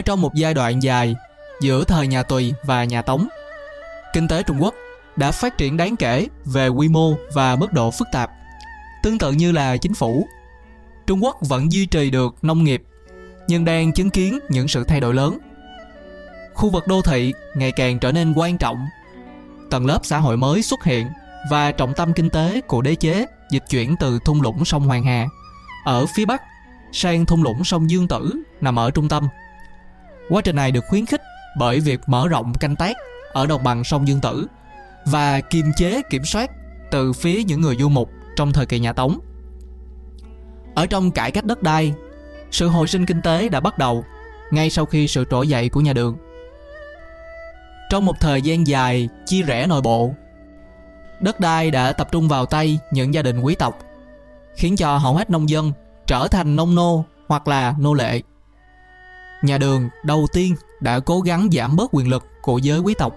Ở trong một giai đoạn dài giữa thời nhà Tùy và nhà Tống, kinh tế Trung Quốc đã phát triển đáng kể về quy mô và mức độ phức tạp. Tương tự như là chính phủ, Trung Quốc vẫn duy trì được nông nghiệp nhưng đang chứng kiến những sự thay đổi lớn. Khu vực đô thị ngày càng trở nên quan trọng. Tầng lớp xã hội mới xuất hiện và trọng tâm kinh tế của đế chế dịch chuyển từ thung lũng sông Hoàng Hà ở phía bắc sang thung lũng sông Dương Tử nằm ở trung tâm. Quá trình này được khuyến khích bởi việc mở rộng canh tác ở đồng bằng sông Dương Tử và kiềm chế kiểm soát từ phía những người du mục trong thời kỳ nhà Tống. Ở trong cải cách đất đai, sự hồi sinh kinh tế đã bắt đầu ngay sau khi sự trỗi dậy của nhà Đường. Trong một thời gian dài chia rẽ nội bộ, đất đai đã tập trung vào tay những gia đình quý tộc, khiến cho hầu hết nông dân trở thành nông nô hoặc là nô lệ. Nhà Đường đầu tiên đã cố gắng giảm bớt quyền lực của giới quý tộc,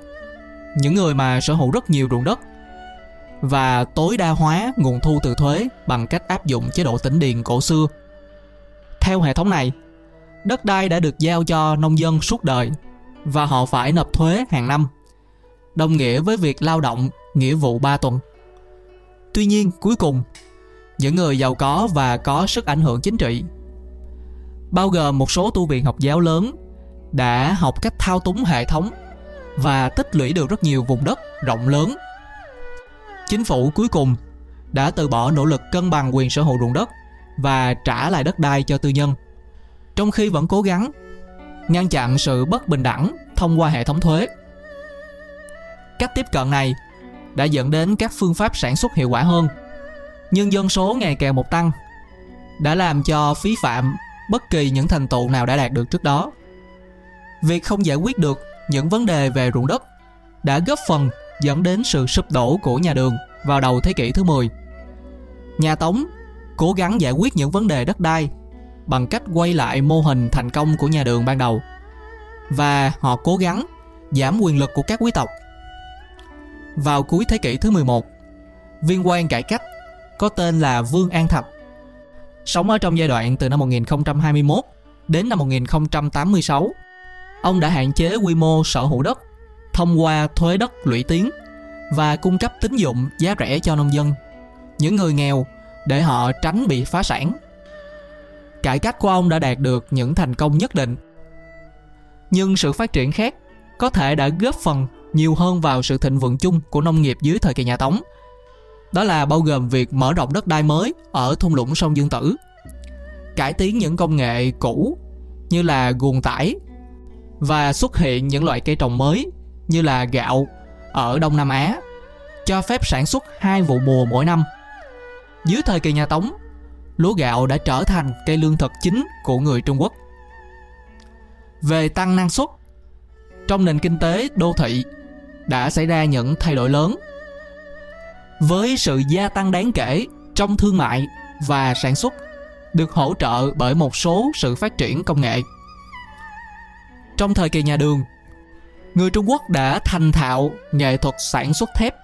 những người mà sở hữu rất nhiều ruộng đất và tối đa hóa nguồn thu từ thuế bằng cách áp dụng chế độ tỉnh điền cổ xưa. Theo hệ thống này, đất đai đã được giao cho nông dân suốt đời và họ phải nộp thuế hàng năm, đồng nghĩa với việc lao động nghĩa vụ 3 tuần. Tuy nhiên, cuối cùng, những người giàu có và có sức ảnh hưởng chính trị, bao gồm một số tu viện học giáo lớn, đã học cách thao túng hệ thống và tích lũy được rất nhiều vùng đất rộng lớn. Chính phủ cuối cùng đã từ bỏ nỗ lực cân bằng quyền sở hữu ruộng đất và trả lại đất đai cho tư nhân. Trong khi vẫn cố gắng ngăn chặn sự bất bình đẳng thông qua hệ thống thuế cách tiếp cận này đã dẫn đến các phương pháp sản xuất hiệu quả hơn. Nhưng dân số ngày càng một tăng đã làm cho phí phạm bất kỳ những thành tựu nào đã đạt được trước đó việc không giải quyết được những vấn đề về ruộng đất đã góp phần dẫn đến sự sụp đổ của nhà Đường vào đầu thế kỷ thứ 10. Nhà Tống cố gắng giải quyết những vấn đề đất đai bằng cách quay lại mô hình thành công của nhà Đường ban đầu và họ cố gắng giảm quyền lực của các quý tộc. Vào cuối thế kỷ thứ 11, viên quan cải cách có tên là Vương An Thạch sống ở trong giai đoạn từ năm 1021 đến năm 1086. Ông đã hạn chế quy mô sở hữu đất thông qua thuế đất lũy tiến và cung cấp tín dụng giá rẻ cho nông dân, những người nghèo để họ tránh bị phá sản. Cải cách của ông đã đạt được những thành công nhất định. Nhưng sự phát triển khác có thể đã góp phần nhiều hơn vào sự thịnh vượng chung của nông nghiệp dưới thời kỳ nhà Tống. Đó là bao gồm việc mở rộng đất đai mới ở thung lũng sông Dương Tử, cải tiến những công nghệ cũ như là guồng tải và xuất hiện những loại cây trồng mới như là gạo ở Đông Nam Á cho phép sản xuất hai vụ mùa mỗi năm. Dưới thời kỳ nhà Tống, lúa gạo đã trở thành cây lương thực chính của người Trung Quốc. Về tăng năng suất, trong nền kinh tế đô thị đã xảy ra những thay đổi lớn. Với sự gia tăng đáng kể trong thương mại và sản xuất được hỗ trợ bởi một số sự phát triển công nghệ. Trong thời kỳ nhà Đường, người Trung Quốc đã thành thạo nghệ thuật sản xuất thép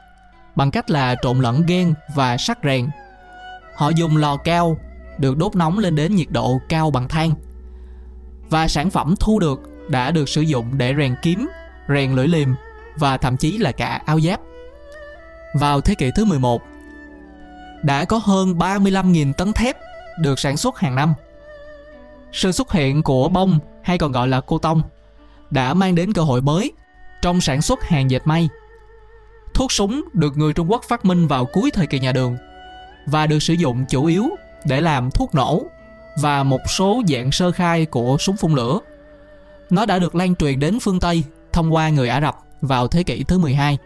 bằng cách là trộn lẫn ghen và sắt rèn. Họ dùng lò cao được đốt nóng lên đến nhiệt độ cao bằng than. Và sản phẩm thu được đã được sử dụng để rèn kiếm, rèn lưỡi liềm và thậm chí là cả áo giáp. Vào thế kỷ thứ 11, đã có hơn 35.000 tấn thép được sản xuất hàng năm. Sự xuất hiện của bông hay còn gọi là cô tông đã mang đến cơ hội mới trong sản xuất hàng dệt may. Thuốc súng được người Trung Quốc phát minh vào cuối thời kỳ nhà Đường và được sử dụng chủ yếu để làm thuốc nổ và một số dạng sơ khai của súng phun lửa. Nó đã được lan truyền đến phương Tây thông qua người Ả Rập vào thế kỷ thứ 12.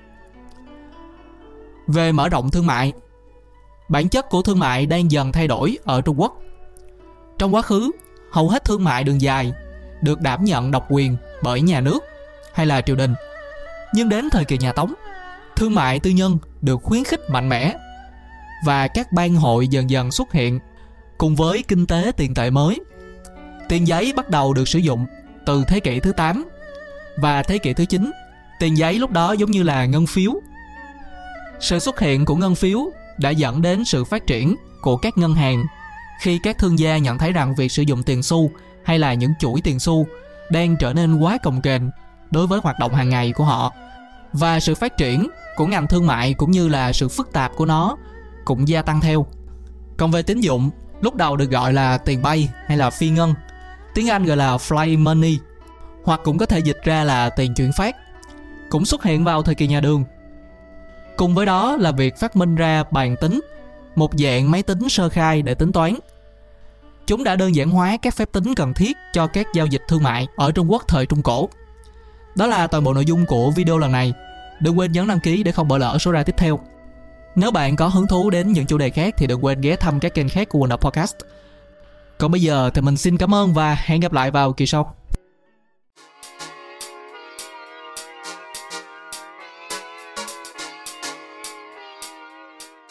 Về mở rộng thương mại, bản chất của thương mại đang dần thay đổi ở Trung Quốc. Trong quá khứ, hầu hết thương mại đường dài được đảm nhận độc quyền bởi nhà nước hay là triều đình. Nhưng đến thời kỳ nhà Tống, thương mại tư nhân được khuyến khích mạnh mẽ và các ban hội dần dần xuất hiện cùng với kinh tế tiền tệ mới. Tiền giấy bắt đầu được sử dụng từ thế kỷ thứ 8 và thế kỷ thứ 9. Tiền giấy lúc đó giống như là ngân phiếu. Sự xuất hiện của ngân phiếu đã dẫn đến sự phát triển của các ngân hàng. Khi các thương gia nhận thấy rằng việc sử dụng tiền xu hay là những chuỗi tiền xu đang trở nên quá cồng kềnh đối với hoạt động hàng ngày của họ và sự phát triển của ngành thương mại cũng như là sự phức tạp của nó cũng gia tăng theo. Còn về tín dụng, lúc đầu được gọi là tiền bay hay là phi ngân, tiếng anh gọi là fly money, hoặc cũng có thể dịch ra là tiền chuyển phát, cũng xuất hiện vào thời kỳ nhà đường cùng với đó là việc phát minh ra bàn tính, một dạng máy tính sơ khai để tính toán chúng đã đơn giản hóa các phép tính cần thiết cho các giao dịch thương mại ở trung quốc thời trung cổ đó là toàn bộ nội dung của video lần này đừng quên nhấn đăng ký để không bỏ lỡ số ra tiếp theo nếu bạn có hứng thú đến những chủ đề khác thì đừng quên ghé thăm các kênh khác của Wonder Podcast. Còn bây giờ thì mình xin cảm ơn và hẹn gặp lại vào kỳ sau.